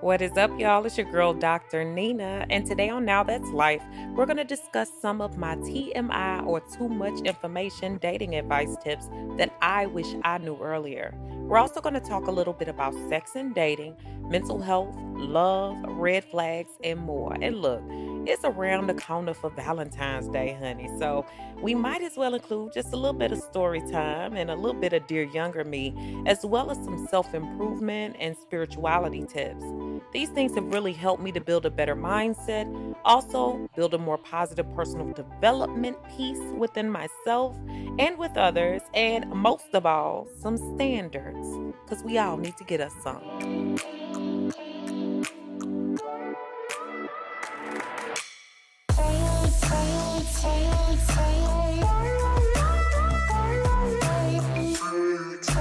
What is up, y'all? It's your girl, Dr. Nina, and today on Now That's Life, we're going to discuss some of my TMI or too much information dating advice tips that I wish I knew earlier. We're also going to talk a little bit about sex and dating, mental health, love, red flags, and more. And look, it's around the corner for Valentine's Day, honey. So we might as well include just a little bit of story time and a little bit of Dear Younger Me, as well as some self improvement and spirituality tips. These things have really helped me to build a better mindset, also, build a more positive personal development piece within myself and with others, and most of all, some standards, because we all need to get us some.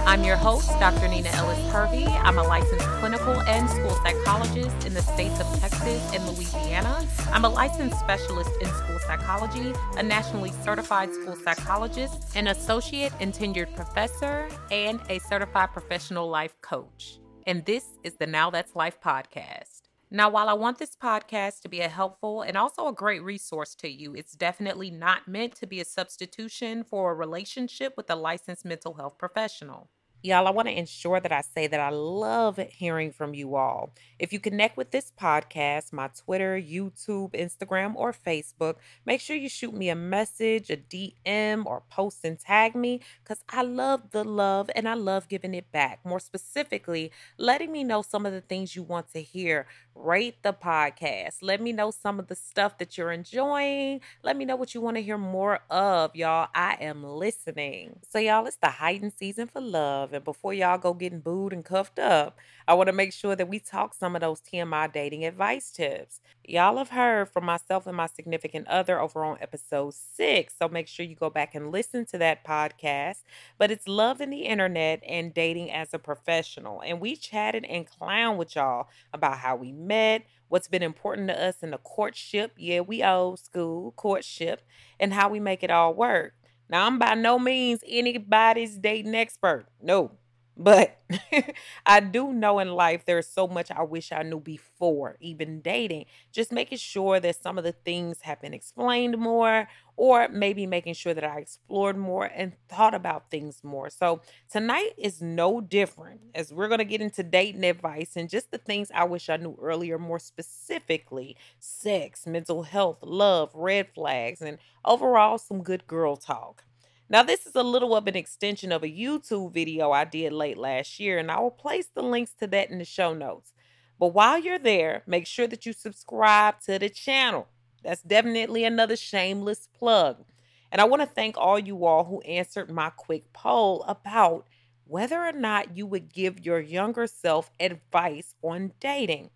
I'm your host, Dr. Nina Ellis Hervey. I'm a licensed clinical and school psychologist in the states of Texas and Louisiana. I'm a licensed specialist in school psychology, a nationally certified school psychologist, an associate and tenured professor, and a certified professional life coach. And this is the Now That's Life podcast. Now, while I want this podcast to be a helpful and also a great resource to you, it's definitely not meant to be a substitution for a relationship with a licensed mental health professional. Y'all, I want to ensure that I say that I love hearing from you all. If you connect with this podcast, my Twitter, YouTube, Instagram, or Facebook, make sure you shoot me a message, a DM, or post and tag me because I love the love and I love giving it back. More specifically, letting me know some of the things you want to hear. Rate the podcast. Let me know some of the stuff that you're enjoying. Let me know what you want to hear more of, y'all. I am listening. So, y'all, it's the heightened season for love Before y'all go getting booed and cuffed up, I want to make sure that we talk some of those TMI dating advice tips. Y'all have heard from myself and my significant other over on episode six. So make sure you go back and listen to that podcast. But it's love in the internet and dating as a professional. And we chatted and clown with y'all about how we met, what's been important to us in the courtship. Yeah, we old school courtship, and how we make it all work. Now, I'm by no means anybody's dating expert. No. But I do know in life there's so much I wish I knew before even dating. Just making sure that some of the things have been explained more, or maybe making sure that I explored more and thought about things more. So tonight is no different mm-hmm. as we're going to get into dating advice and just the things I wish I knew earlier, more specifically sex, mental health, love, red flags, and overall some good girl talk. Now, this is a little of an extension of a YouTube video I did late last year, and I will place the links to that in the show notes. But while you're there, make sure that you subscribe to the channel. That's definitely another shameless plug. And I want to thank all you all who answered my quick poll about whether or not you would give your younger self advice on dating.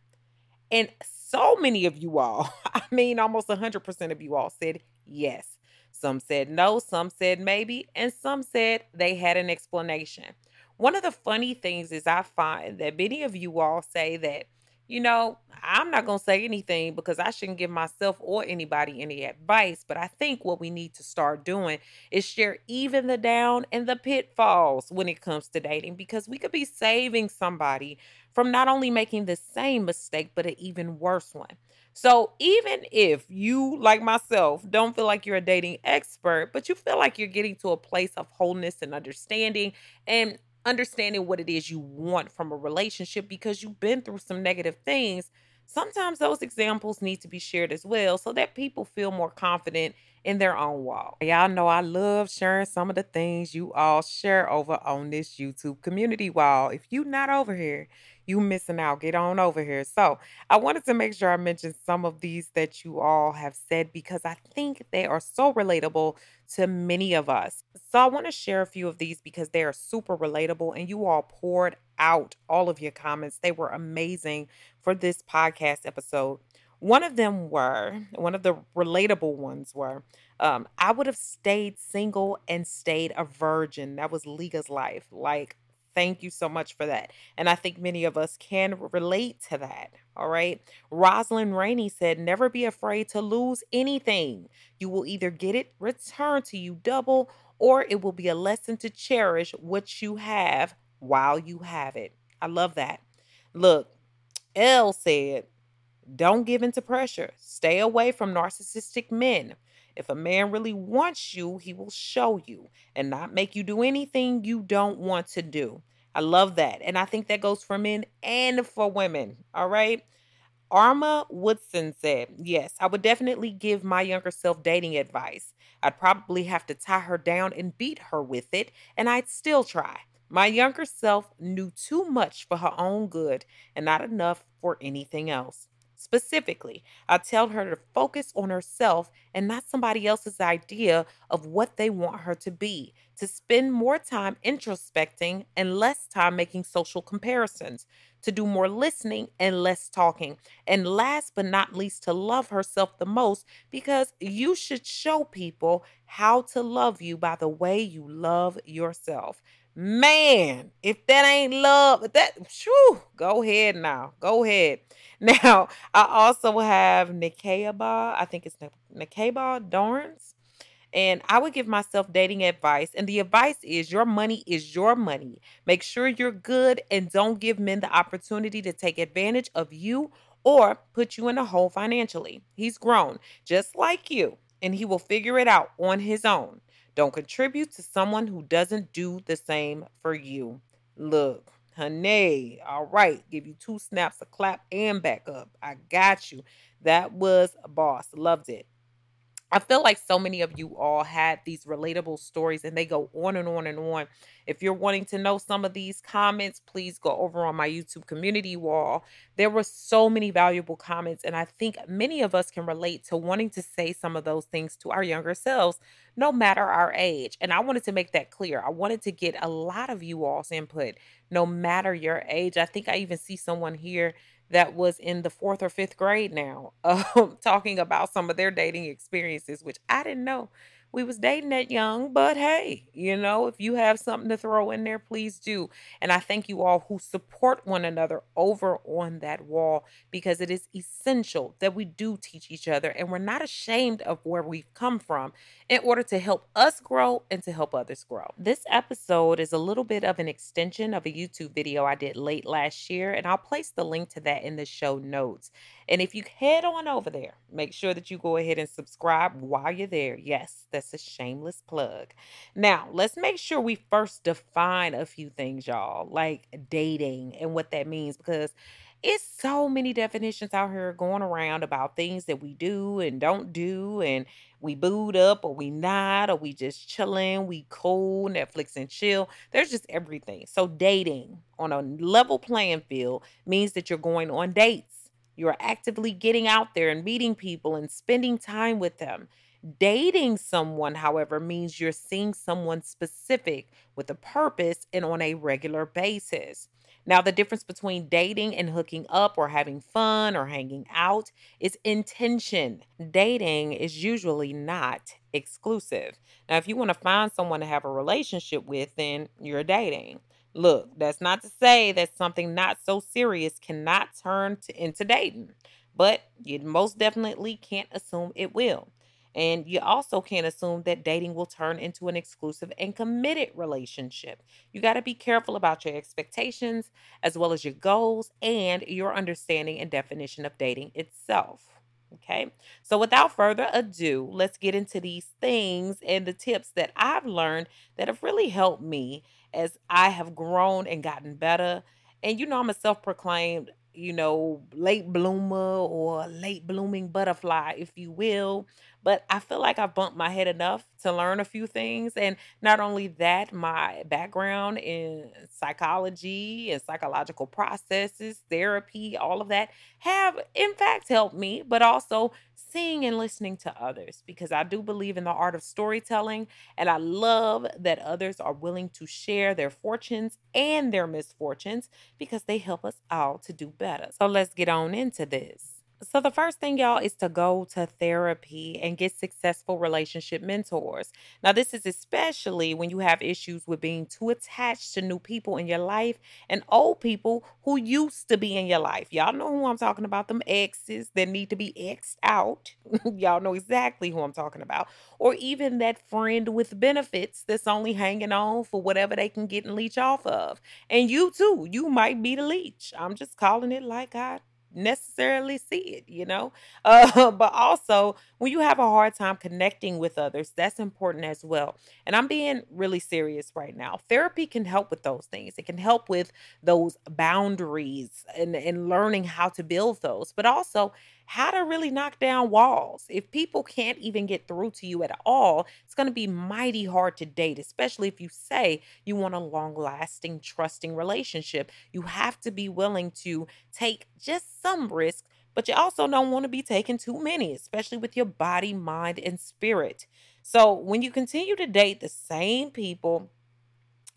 And so many of you all, I mean, almost 100% of you all said yes. Some said no, some said maybe, and some said they had an explanation. One of the funny things is I find that many of you all say that, you know, I'm not going to say anything because I shouldn't give myself or anybody any advice. But I think what we need to start doing is share even the down and the pitfalls when it comes to dating because we could be saving somebody from not only making the same mistake, but an even worse one. So even if you, like myself, don't feel like you're a dating expert, but you feel like you're getting to a place of wholeness and understanding and understanding what it is you want from a relationship because you've been through some negative things, sometimes those examples need to be shared as well so that people feel more confident in their own walk. Y'all know I love sharing some of the things you all share over on this YouTube community wall. If you not over here, you missing out. Get on over here. So I wanted to make sure I mentioned some of these that you all have said because I think they are so relatable to many of us. So I want to share a few of these because they are super relatable and you all poured out all of your comments. They were amazing for this podcast episode. One of them were, one of the relatable ones were, um, I would have stayed single and stayed a virgin. That was Liga's life. Like, Thank you so much for that. And I think many of us can relate to that. All right. Rosalind Rainey said, Never be afraid to lose anything. You will either get it returned to you double, or it will be a lesson to cherish what you have while you have it. I love that. Look, L said, Don't give in to pressure. Stay away from narcissistic men. If a man really wants you, he will show you and not make you do anything you don't want to do. I love that. And I think that goes for men and for women. All right. Arma Woodson said, Yes, I would definitely give my younger self dating advice. I'd probably have to tie her down and beat her with it, and I'd still try. My younger self knew too much for her own good and not enough for anything else. Specifically, I tell her to focus on herself and not somebody else's idea of what they want her to be, to spend more time introspecting and less time making social comparisons, to do more listening and less talking. And last but not least, to love herself the most because you should show people how to love you by the way you love yourself. Man, if that ain't love, that go ahead now. Go ahead. Now, I also have Nikaba, I think it's Nikaba Dorns. And I would give myself dating advice. And the advice is your money is your money. Make sure you're good and don't give men the opportunity to take advantage of you or put you in a hole financially. He's grown just like you, and he will figure it out on his own. Don't contribute to someone who doesn't do the same for you. Look, honey, all right, give you two snaps, a clap, and back up. I got you. That was boss. Loved it. I feel like so many of you all had these relatable stories and they go on and on and on. If you're wanting to know some of these comments, please go over on my YouTube community wall. There were so many valuable comments, and I think many of us can relate to wanting to say some of those things to our younger selves, no matter our age. And I wanted to make that clear. I wanted to get a lot of you all's input, no matter your age. I think I even see someone here that was in the fourth or fifth grade now, um, talking about some of their dating experiences, which I didn't know we was dating that young, but hey, you know, if you have something to throw in there, please do. And I thank you all who support one another over on that wall because it is essential that we do teach each other and we're not ashamed of where we've come from in order to help us grow and to help others grow. This episode is a little bit of an extension of a YouTube video I did late last year, and I'll place the link to that in the show notes. And if you head on over there, make sure that you go ahead and subscribe while you're there. Yes, a shameless plug. Now, let's make sure we first define a few things, y'all, like dating and what that means, because it's so many definitions out here going around about things that we do and don't do and we booed up or we not or we just chilling we cool netflix and chill there's just everything so dating on a level playing field means that you're going on dates you are actively getting out there and meeting people and spending time with them. Dating someone, however, means you're seeing someone specific with a purpose and on a regular basis. Now, the difference between dating and hooking up or having fun or hanging out is intention. Dating is usually not exclusive. Now, if you want to find someone to have a relationship with, then you're dating. Look, that's not to say that something not so serious cannot turn to, into dating, but you most definitely can't assume it will. And you also can't assume that dating will turn into an exclusive and committed relationship. You got to be careful about your expectations as well as your goals and your understanding and definition of dating itself. Okay, so without further ado, let's get into these things and the tips that I've learned that have really helped me as I have grown and gotten better. And you know, I'm a self proclaimed, you know, late bloomer or late blooming butterfly, if you will. But I feel like I've bumped my head enough to learn a few things. And not only that, my background in psychology and psychological processes, therapy, all of that have, in fact, helped me, but also seeing and listening to others because I do believe in the art of storytelling. And I love that others are willing to share their fortunes and their misfortunes because they help us all to do better. So let's get on into this. So, the first thing, y'all, is to go to therapy and get successful relationship mentors. Now, this is especially when you have issues with being too attached to new people in your life and old people who used to be in your life. Y'all know who I'm talking about, them exes that need to be exed out. y'all know exactly who I'm talking about. Or even that friend with benefits that's only hanging on for whatever they can get and leech off of. And you too, you might be the leech. I'm just calling it like I necessarily see it, you know? Uh, but also, when you have a hard time connecting with others, that's important as well. And I'm being really serious right now. Therapy can help with those things, it can help with those boundaries and, and learning how to build those, but also how to really knock down walls. If people can't even get through to you at all, it's going to be mighty hard to date, especially if you say you want a long lasting, trusting relationship. You have to be willing to take just some risks, but you also don't want to be taking too many, especially with your body, mind, and spirit. So when you continue to date the same people,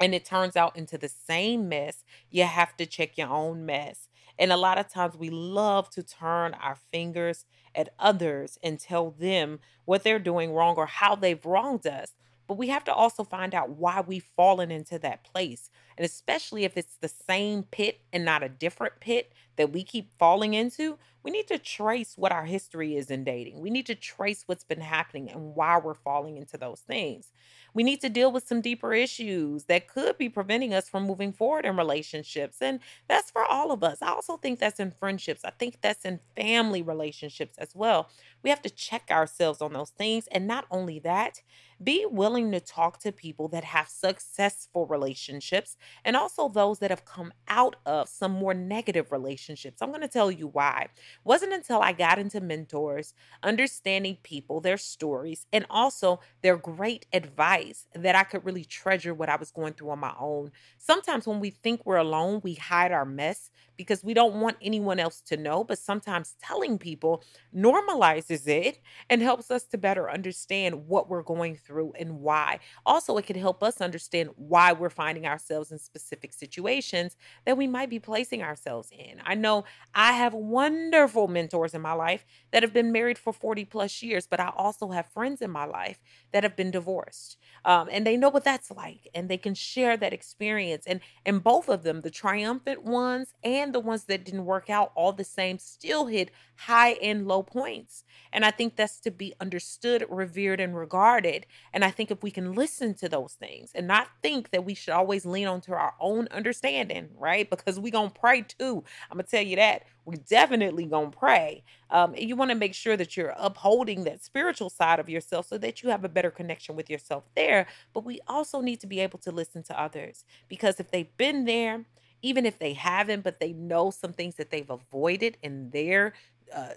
and it turns out into the same mess, you have to check your own mess. And a lot of times we love to turn our fingers at others and tell them what they're doing wrong or how they've wronged us. But we have to also find out why we've fallen into that place. And especially if it's the same pit and not a different pit that we keep falling into, we need to trace what our history is in dating. We need to trace what's been happening and why we're falling into those things. We need to deal with some deeper issues that could be preventing us from moving forward in relationships. And that's for all of us. I also think that's in friendships. I think that's in family relationships as well. We have to check ourselves on those things. And not only that, be willing to talk to people that have successful relationships and also those that have come out of some more negative relationships. I'm going to tell you why. It wasn't until I got into mentors, understanding people, their stories, and also their great advice that I could really treasure what I was going through on my own. Sometimes when we think we're alone, we hide our mess because we don't want anyone else to know, but sometimes telling people normalizes it and helps us to better understand what we're going through and why. Also, it can help us understand why we're finding ourselves in specific situations that we might be placing ourselves in. I know I have wonderful mentors in my life that have been married for 40 plus years, but I also have friends in my life that have been divorced. Um, and they know what that's like and they can share that experience. And, and both of them, the triumphant ones and the ones that didn't work out, all the same, still hit high and low points. And I think that's to be understood, revered, and regarded. And I think if we can listen to those things and not think that we should always lean onto our own understanding, right? Because we gonna pray too. I'm gonna tell you that. We definitely gonna pray. Um, you want to make sure that you're upholding that spiritual side of yourself so that you have a better connection with yourself there. But we also need to be able to listen to others because if they've been there, even if they haven't, but they know some things that they've avoided in their uh,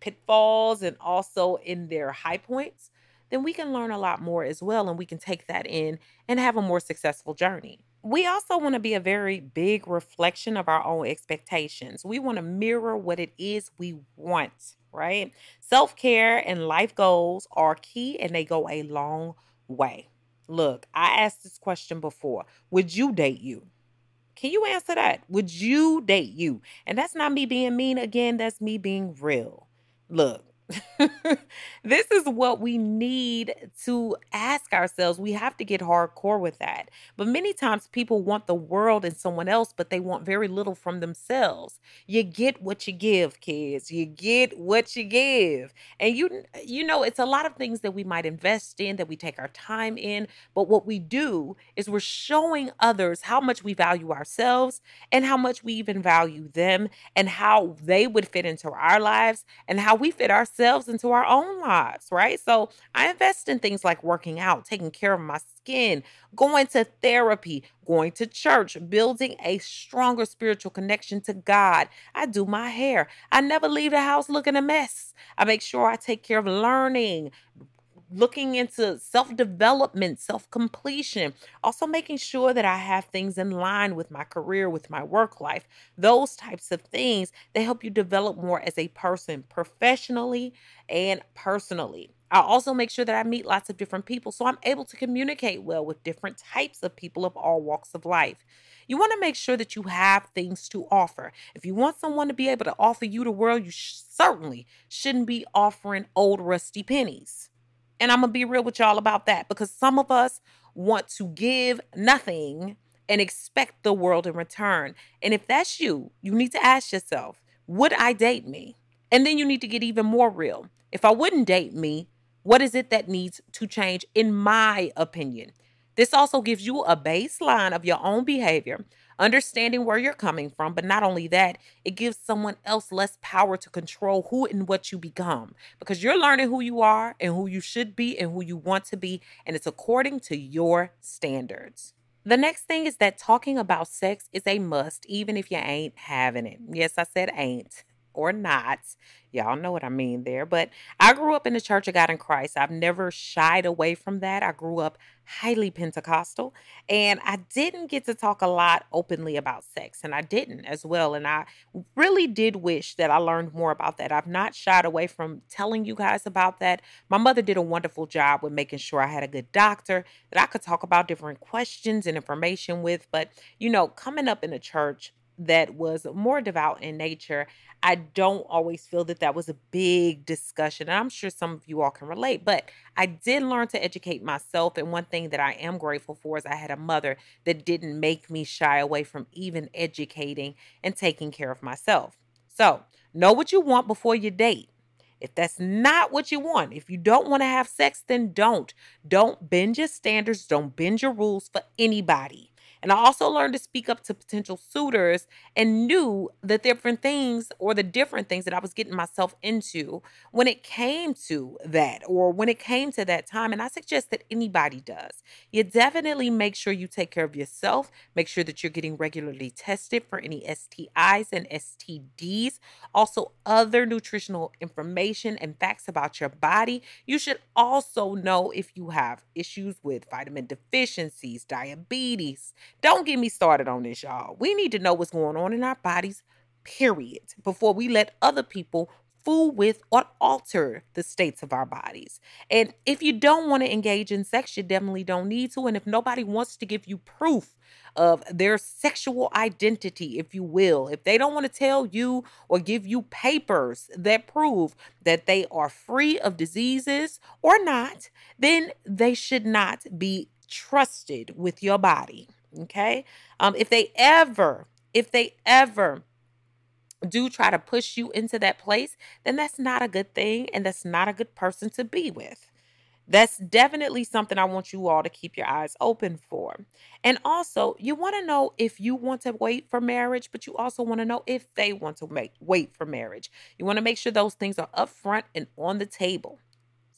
pitfalls and also in their high points, then we can learn a lot more as well. And we can take that in and have a more successful journey. We also want to be a very big reflection of our own expectations. We want to mirror what it is we want, right? Self care and life goals are key and they go a long way. Look, I asked this question before Would you date you? Can you answer that? Would you date you? And that's not me being mean again, that's me being real. Look, this is what we need to ask ourselves. We have to get hardcore with that. But many times people want the world and someone else, but they want very little from themselves. You get what you give, kids. You get what you give. And you you know, it's a lot of things that we might invest in, that we take our time in, but what we do is we're showing others how much we value ourselves and how much we even value them and how they would fit into our lives and how we fit ourselves ourselves into our own lives, right? So I invest in things like working out, taking care of my skin, going to therapy, going to church, building a stronger spiritual connection to God. I do my hair. I never leave the house looking a mess. I make sure I take care of learning, looking into self development, self completion, also making sure that I have things in line with my career, with my work life, those types of things that help you develop more as a person professionally and personally. I also make sure that I meet lots of different people so I'm able to communicate well with different types of people of all walks of life. You want to make sure that you have things to offer. If you want someone to be able to offer you the world, you sh- certainly shouldn't be offering old rusty pennies. And I'm going to be real with y'all about that because some of us want to give nothing and expect the world in return. And if that's you, you need to ask yourself, would I date me? And then you need to get even more real. If I wouldn't date me, what is it that needs to change, in my opinion? This also gives you a baseline of your own behavior, understanding where you're coming from. But not only that, it gives someone else less power to control who and what you become because you're learning who you are and who you should be and who you want to be. And it's according to your standards. The next thing is that talking about sex is a must, even if you ain't having it. Yes, I said ain't or not. Y'all know what I mean there. But I grew up in the Church of God in Christ. I've never shied away from that. I grew up highly Pentecostal and I didn't get to talk a lot openly about sex, and I didn't as well. And I really did wish that I learned more about that. I've not shied away from telling you guys about that. My mother did a wonderful job with making sure I had a good doctor that I could talk about different questions and information with. But, you know, coming up in the church, that was more devout in nature, I don't always feel that that was a big discussion. And I'm sure some of you all can relate, but I did learn to educate myself. And one thing that I am grateful for is I had a mother that didn't make me shy away from even educating and taking care of myself. So, know what you want before you date. If that's not what you want, if you don't want to have sex, then don't. Don't bend your standards, don't bend your rules for anybody. And I also learned to speak up to potential suitors and knew the different things or the different things that I was getting myself into when it came to that or when it came to that time. And I suggest that anybody does. You definitely make sure you take care of yourself, make sure that you're getting regularly tested for any STIs and STDs, also other nutritional information and facts about your body. You should also know if you have issues with vitamin deficiencies, diabetes, don't get me started on this, y'all. We need to know what's going on in our bodies, period, before we let other people fool with or alter the states of our bodies. And if you don't want to engage in sex, you definitely don't need to. And if nobody wants to give you proof of their sexual identity, if you will, if they don't want to tell you or give you papers that prove that they are free of diseases or not, then they should not be trusted with your body. Okay. Um, if they ever, if they ever do try to push you into that place, then that's not a good thing and that's not a good person to be with. That's definitely something I want you all to keep your eyes open for. And also, you want to know if you want to wait for marriage, but you also want to know if they want to make, wait for marriage. You want to make sure those things are upfront and on the table.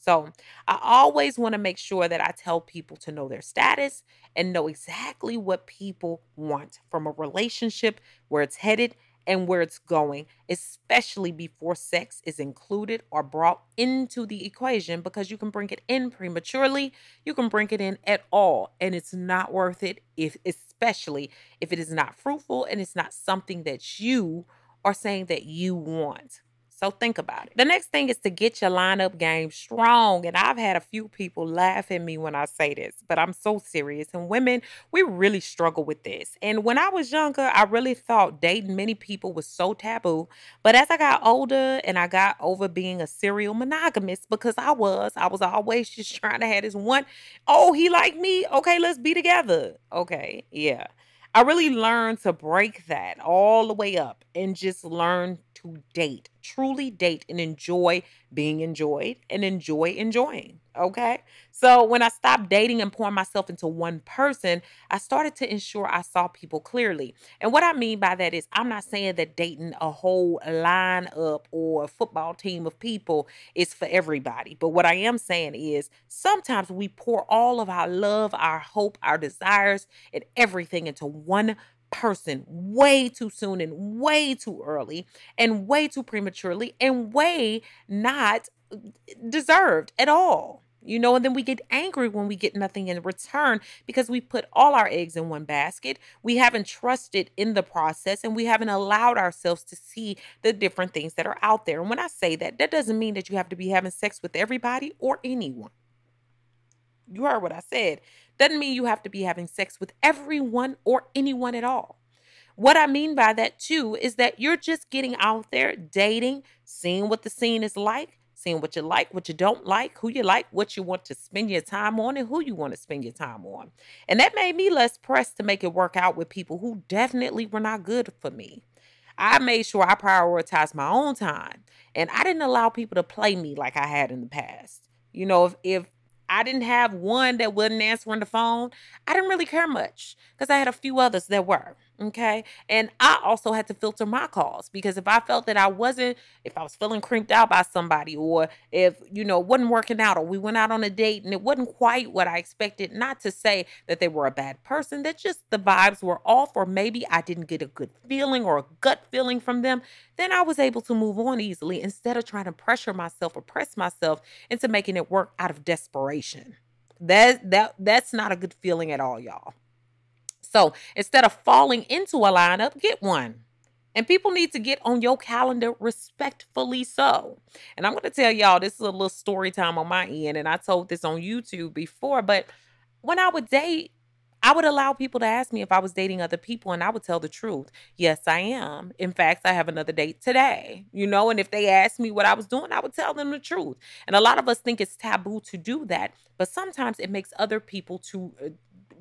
So I always want to make sure that I tell people to know their status and know exactly what people want from a relationship, where it's headed, and where it's going, especially before sex is included or brought into the equation because you can bring it in prematurely, you can bring it in at all, and it's not worth it if especially if it is not fruitful and it's not something that you are saying that you want. So think about it. The next thing is to get your lineup game strong. And I've had a few people laugh at me when I say this, but I'm so serious. And women, we really struggle with this. And when I was younger, I really thought dating many people was so taboo. But as I got older and I got over being a serial monogamist, because I was, I was always just trying to have this one, oh, he like me. Okay, let's be together. Okay, yeah. I really learned to break that all the way up and just learn to date, truly date and enjoy being enjoyed and enjoy enjoying. Okay. So when I stopped dating and pouring myself into one person, I started to ensure I saw people clearly. And what I mean by that is, I'm not saying that dating a whole lineup or a football team of people is for everybody. But what I am saying is, sometimes we pour all of our love, our hope, our desires, and everything into one person way too soon and way too early and way too prematurely and way not uh, deserved at all. You know, and then we get angry when we get nothing in return because we put all our eggs in one basket. We haven't trusted in the process and we haven't allowed ourselves to see the different things that are out there. And when I say that, that doesn't mean that you have to be having sex with everybody or anyone. You heard what I said. Doesn't mean you have to be having sex with everyone or anyone at all. What I mean by that too is that you're just getting out there dating, seeing what the scene is like, seeing what you like, what you don't like, who you like, what you want to spend your time on, and who you want to spend your time on. And that made me less pressed to make it work out with people who definitely were not good for me. I made sure I prioritized my own time and I didn't allow people to play me like I had in the past. You know, if, if I didn't have one that wasn't answering the phone, I didn't really care much because I had a few others that were. Okay. And I also had to filter my calls because if I felt that I wasn't, if I was feeling creeped out by somebody or if, you know, wasn't working out or we went out on a date and it wasn't quite what I expected, not to say that they were a bad person, that just the vibes were off or maybe I didn't get a good feeling or a gut feeling from them, then I was able to move on easily instead of trying to pressure myself or press myself into making it work out of desperation. That that that's not a good feeling at all, y'all. So instead of falling into a lineup, get one. And people need to get on your calendar respectfully so. And I'm going to tell y'all this is a little story time on my end. And I told this on YouTube before, but when I would date, I would allow people to ask me if I was dating other people, and I would tell the truth. Yes, I am. In fact, I have another date today, you know. And if they asked me what I was doing, I would tell them the truth. And a lot of us think it's taboo to do that, but sometimes it makes other people to uh,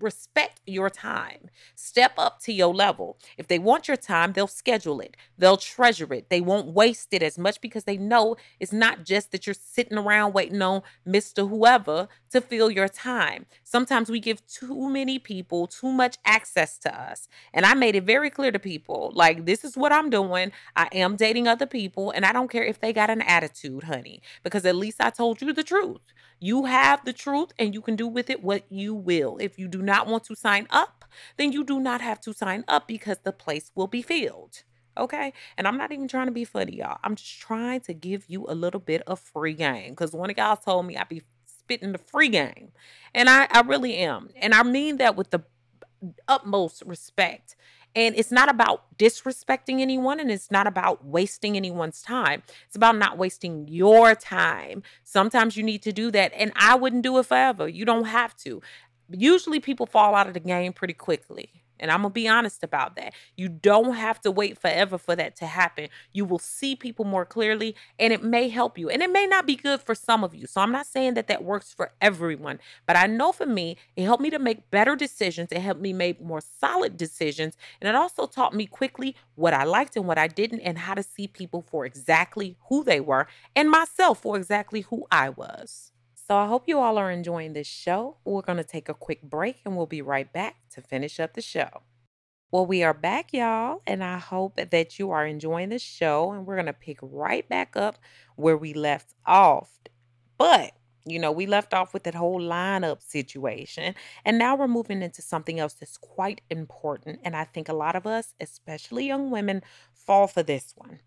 respect your time. Step up to your level. If they want your time, they'll schedule it, they'll treasure it. They won't waste it as much because they know it's not just that you're sitting around waiting on Mr. Whoever to fill your time. Sometimes we give too many people too much access to us. And I made it very clear to people like, this is what I'm doing. I am dating other people, and I don't care if they got an attitude, honey, because at least I told you the truth. You have the truth and you can do with it what you will. If you do not want to sign up, then you do not have to sign up because the place will be filled. Okay. And I'm not even trying to be funny, y'all. I'm just trying to give you a little bit of free game because one of y'all told me I'd be spitting the free game. And I, I really am. And I mean that with the utmost respect. And it's not about disrespecting anyone and it's not about wasting anyone's time. It's about not wasting your time. Sometimes you need to do that. And I wouldn't do it forever. You don't have to. Usually people fall out of the game pretty quickly. And I'm going to be honest about that. You don't have to wait forever for that to happen. You will see people more clearly and it may help you. And it may not be good for some of you. So I'm not saying that that works for everyone. But I know for me, it helped me to make better decisions. It helped me make more solid decisions. And it also taught me quickly what I liked and what I didn't and how to see people for exactly who they were and myself for exactly who I was. So I hope you all are enjoying this show. We're going to take a quick break and we'll be right back to finish up the show. Well, we are back, y'all, and I hope that you are enjoying the show. And we're going to pick right back up where we left off. But, you know, we left off with that whole lineup situation. And now we're moving into something else that's quite important. And I think a lot of us, especially young women, fall for this one.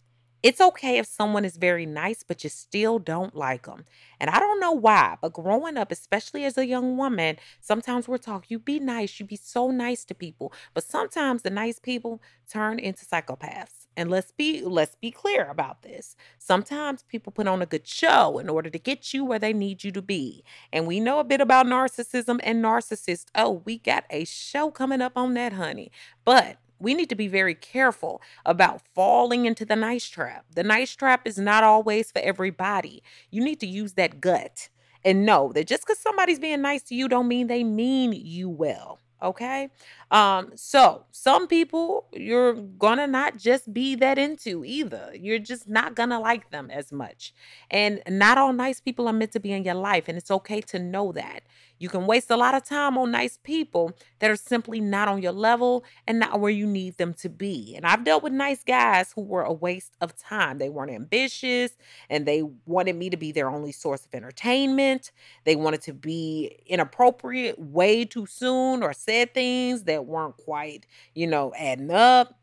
It's okay if someone is very nice, but you still don't like them. And I don't know why, but growing up, especially as a young woman, sometimes we're taught you be nice, you be so nice to people. But sometimes the nice people turn into psychopaths. And let's be let's be clear about this. Sometimes people put on a good show in order to get you where they need you to be. And we know a bit about narcissism and narcissists. Oh, we got a show coming up on that, honey. But we need to be very careful about falling into the nice trap. The nice trap is not always for everybody. You need to use that gut and know that just because somebody's being nice to you don't mean they mean you well. Okay. Um, so some people you're gonna not just be that into either. You're just not gonna like them as much. And not all nice people are meant to be in your life, and it's okay to know that. You can waste a lot of time on nice people that are simply not on your level and not where you need them to be. And I've dealt with nice guys who were a waste of time. They weren't ambitious and they wanted me to be their only source of entertainment. They wanted to be inappropriate way too soon or said things that weren't quite, you know, adding up.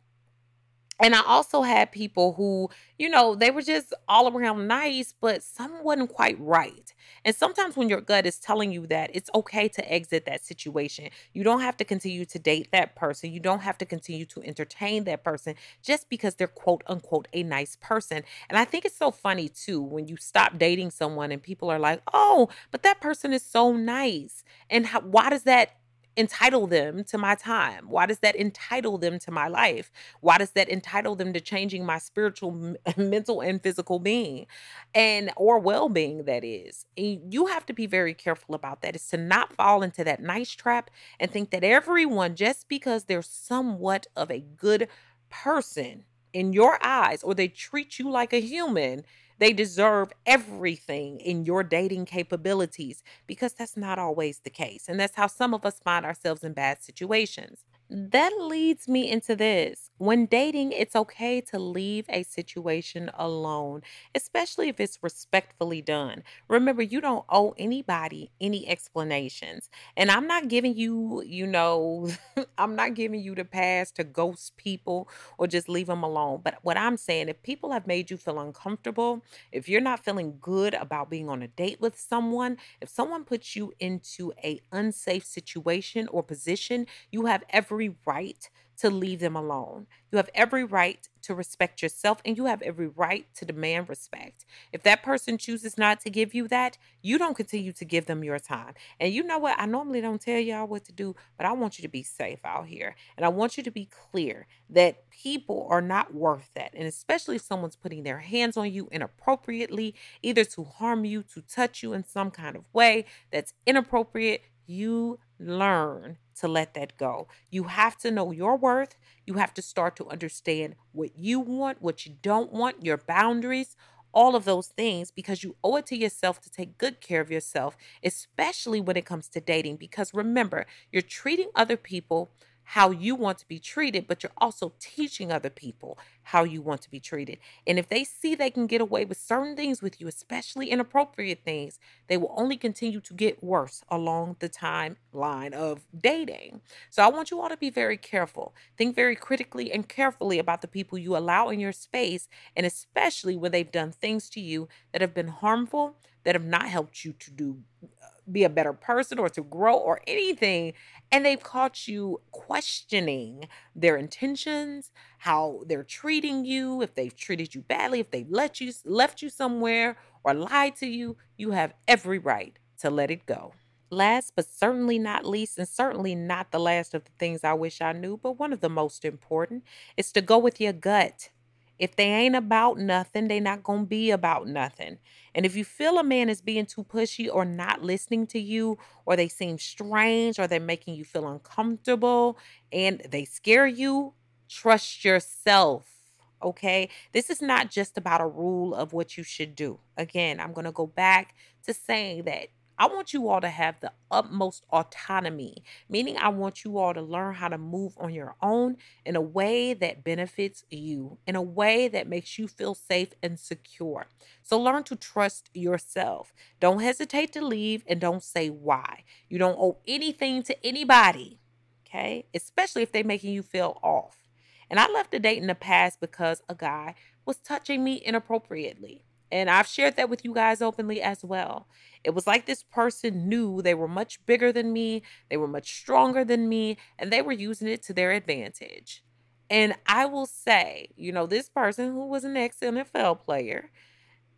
and I also had people who, you know, they were just all around nice, but some wasn't quite right. And sometimes when your gut is telling you that, it's okay to exit that situation. You don't have to continue to date that person. You don't have to continue to entertain that person just because they're quote unquote a nice person. And I think it's so funny too when you stop dating someone and people are like, oh, but that person is so nice. And how, why does that entitle them to my time? Why does that entitle them to my life? Why does that entitle them to changing my spiritual, mental, and physical being and or well-being that is? And you have to be very careful about that. Is to not fall into that nice trap and think that everyone just because they're somewhat of a good person in your eyes or they treat you like a human they deserve everything in your dating capabilities because that's not always the case. And that's how some of us find ourselves in bad situations. That leads me into this. When dating, it's okay to leave a situation alone, especially if it's respectfully done. Remember, you don't owe anybody any explanations. And I'm not giving you, you know, I'm not giving you the pass to ghost people or just leave them alone. But what I'm saying, if people have made you feel uncomfortable, if you're not feeling good about being on a date with someone, if someone puts you into a unsafe situation or position, you have every every right to leave them alone. You have every right to respect yourself and you have every right to demand respect. If that person chooses not to give you that, you don't continue to give them your time. And you know what? I normally don't tell y'all what to do, but I want you to be safe out here. And I want you to be clear that people are not worth that. And especially if someone's putting their hands on you inappropriately, either to harm you, to touch you in some kind of way that's inappropriate, you learn to let that go. You have to know your worth. You have to start to understand what you want, what you don't want, your boundaries, all of those things because you owe it to yourself to take good care of yourself, especially when it comes to dating. Because remember, you're treating other people how you want to be treated, but you're also teaching other people how you want to be treated. And if they see they can get away with certain things with you, especially inappropriate things, they will only continue to get worse along the timeline of dating. So I want you all to be very careful. Think very critically and carefully about the people you allow in your space, and especially when they've done things to you that have been harmful, that have not helped you to do be a better person or to grow or anything. And they've caught you questioning their intentions, how they're treating you, if they've treated you badly, if they've let you left you somewhere or lied to you, you have every right to let it go. Last but certainly not least, and certainly not the last of the things I wish I knew, but one of the most important is to go with your gut. If they ain't about nothing, they not going to be about nothing. And if you feel a man is being too pushy or not listening to you, or they seem strange, or they're making you feel uncomfortable and they scare you, trust yourself. Okay. This is not just about a rule of what you should do. Again, I'm going to go back to saying that I want you all to have the utmost autonomy, meaning I want you all to learn how to move on your own in a way that benefits you, in a way that makes you feel safe and secure. So learn to trust yourself. Don't hesitate to leave and don't say why. You don't owe anything to anybody, okay? Especially if they're making you feel off. And I left a date in the past because a guy was touching me inappropriately. And I've shared that with you guys openly as well. It was like this person knew they were much bigger than me, they were much stronger than me, and they were using it to their advantage. And I will say, you know, this person who was an ex NFL player,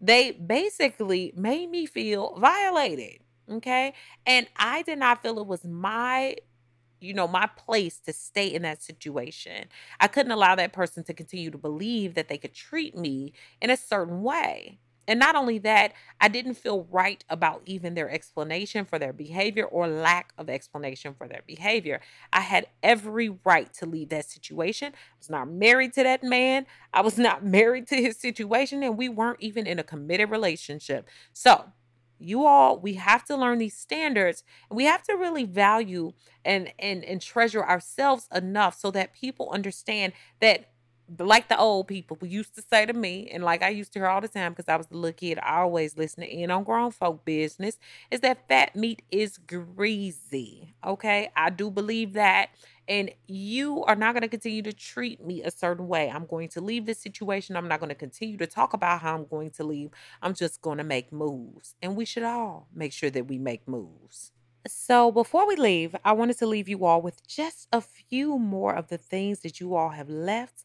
they basically made me feel violated. Okay. And I did not feel it was my you know, my place to stay in that situation. I couldn't allow that person to continue to believe that they could treat me in a certain way. And not only that, I didn't feel right about even their explanation for their behavior or lack of explanation for their behavior. I had every right to leave that situation. I was not married to that man. I was not married to his situation, and we weren't even in a committed relationship. So, you all we have to learn these standards and we have to really value and and and treasure ourselves enough so that people understand that like the old people used to say to me, and like I used to hear all the time because I was the little kid, I always listening in on grown folk business, is that fat meat is greasy. Okay. I do believe that. And you are not going to continue to treat me a certain way. I'm going to leave this situation. I'm not going to continue to talk about how I'm going to leave. I'm just going to make moves. And we should all make sure that we make moves. So, before we leave, I wanted to leave you all with just a few more of the things that you all have left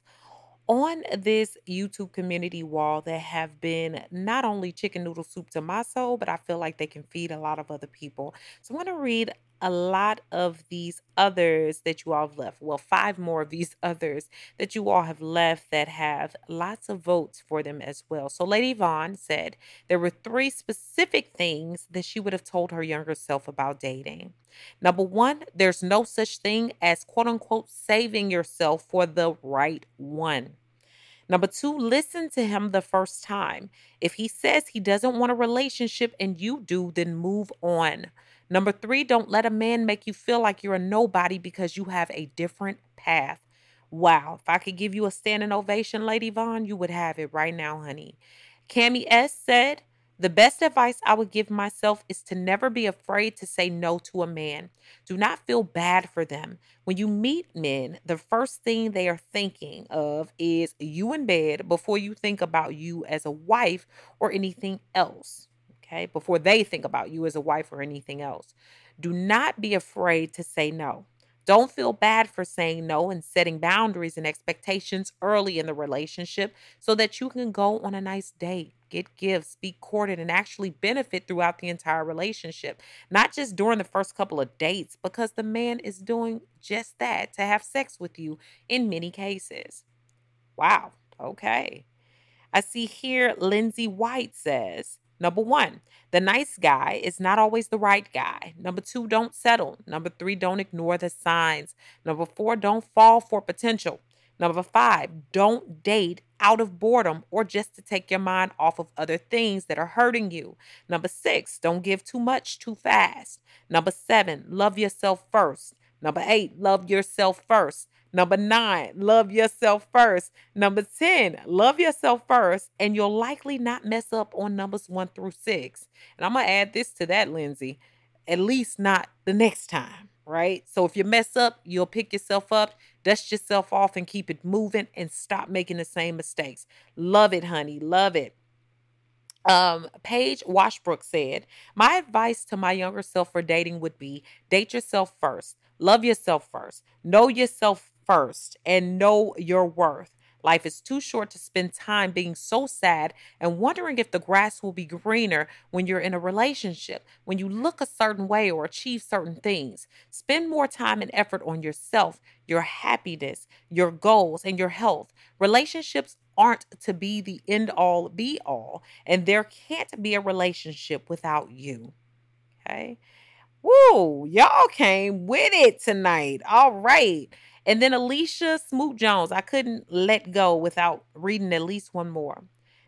on this YouTube community wall that have been not only chicken noodle soup to my soul, but I feel like they can feed a lot of other people. So I'm going to read a lot of these others that you all have left. Well, five more of these others that you all have left that have lots of votes for them as well. So, Lady Vaughn said there were three specific things that she would have told her younger self about dating. Number one, there's no such thing as quote unquote saving yourself for the right one. Number two, listen to him the first time. If he says he doesn't want a relationship and you do, then move on. Number three, don't let a man make you feel like you're a nobody because you have a different path. Wow, if I could give you a standing ovation, Lady Vaughn, you would have it right now, honey. Cami S said, the best advice I would give myself is to never be afraid to say no to a man. Do not feel bad for them. When you meet men, the first thing they are thinking of is you in bed before you think about you as a wife or anything else okay, before they think about you as a wife or anything else. Do not be afraid to say no. Don't feel bad for saying no and setting boundaries and expectations early in the relationship so that you can go on a nice date, get gifts, be courted, and actually benefit throughout the entire relationship. Not just during the first couple of dates, because the man is doing just that to have sex with you in many cases. Wow. Okay. I see here Lindsay White says, Number one, the nice guy is not always the right guy. Number two, don't settle. Number three, don't ignore the signs. Number four, don't fall for potential. Number five, don't date out of boredom or just to take your mind off of other things that are hurting you. Number six, don't give too much too fast. Number seven, love yourself first. Number eight, love yourself first. Number nine, love yourself first. Number 10, love yourself first, and you'll likely not mess up on numbers one through six. And I'm going to add this to that, Lindsay, at least not the next time, right? So if you mess up, you'll pick yourself up, dust yourself off, and keep it moving and stop making the same mistakes. Love it, honey. Love it. Um, Paige Washbrook said, My advice to my younger self for dating would be date yourself first. Love yourself first. Know yourself first and know your worth. Life is too short to spend time being so sad and wondering if the grass will be greener when you're in a relationship, when you look a certain way or achieve certain things. Spend more time and effort on yourself, your happiness, your goals, and your health. Relationships aren't to be the end all be all, and there can't be a relationship without you. Okay. Woo, y'all came with it tonight. All right. And then Alicia Smoot Jones. I couldn't let go without reading at least one more.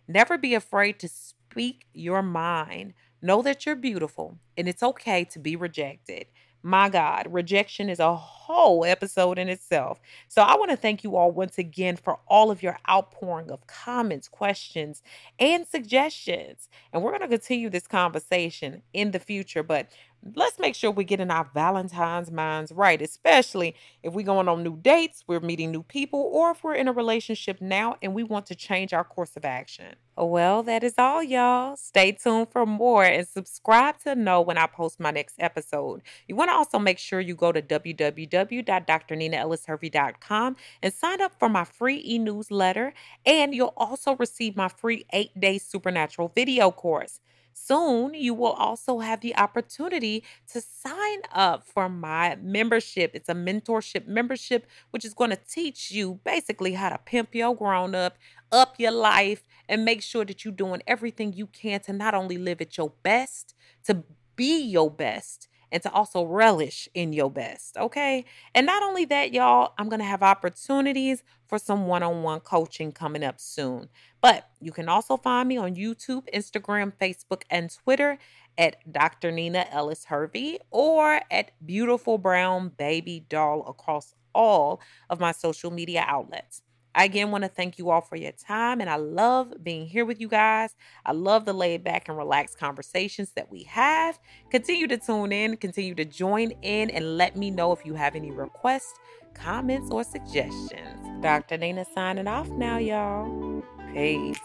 Never be afraid to speak your mind. Know that you're beautiful and it's okay to be rejected. My God, rejection is a whole episode in itself. So I want to thank you all once again for all of your outpouring of comments, questions, and suggestions. And we're going to continue this conversation in the future. But let's make sure we're getting our Valentine's minds right, especially if we're going on new dates, we're meeting new people, or if we're in a relationship now and we want to change our course of action. Well, that is all, y'all. Stay tuned for more and subscribe to know when I post my next episode. You want to also make sure you go to www.drninaellishervey.com and sign up for my free e newsletter, and you'll also receive my free eight day supernatural video course. Soon, you will also have the opportunity to sign up for my membership. It's a mentorship membership, which is going to teach you basically how to pimp your grown up, up your life, and make sure that you're doing everything you can to not only live at your best, to be your best and to also relish in your best. Okay. And not only that, y'all, I'm to have opportunities for some one on one coaching coming up soon. But you can also find me on YouTube, Instagram, Facebook, and Twitter at Dr. Nina Ellis Hervey or at Beautiful Brown Baby Doll across all of my social media outlets. I again want to thank you all for your time, and I love being here with you guys. I love the laid back and relaxed conversations that we have. Continue to tune in, continue to join in, and let me know if you have any requests, comments, or suggestions. Dr. Nina signing off now, y'all. Peace.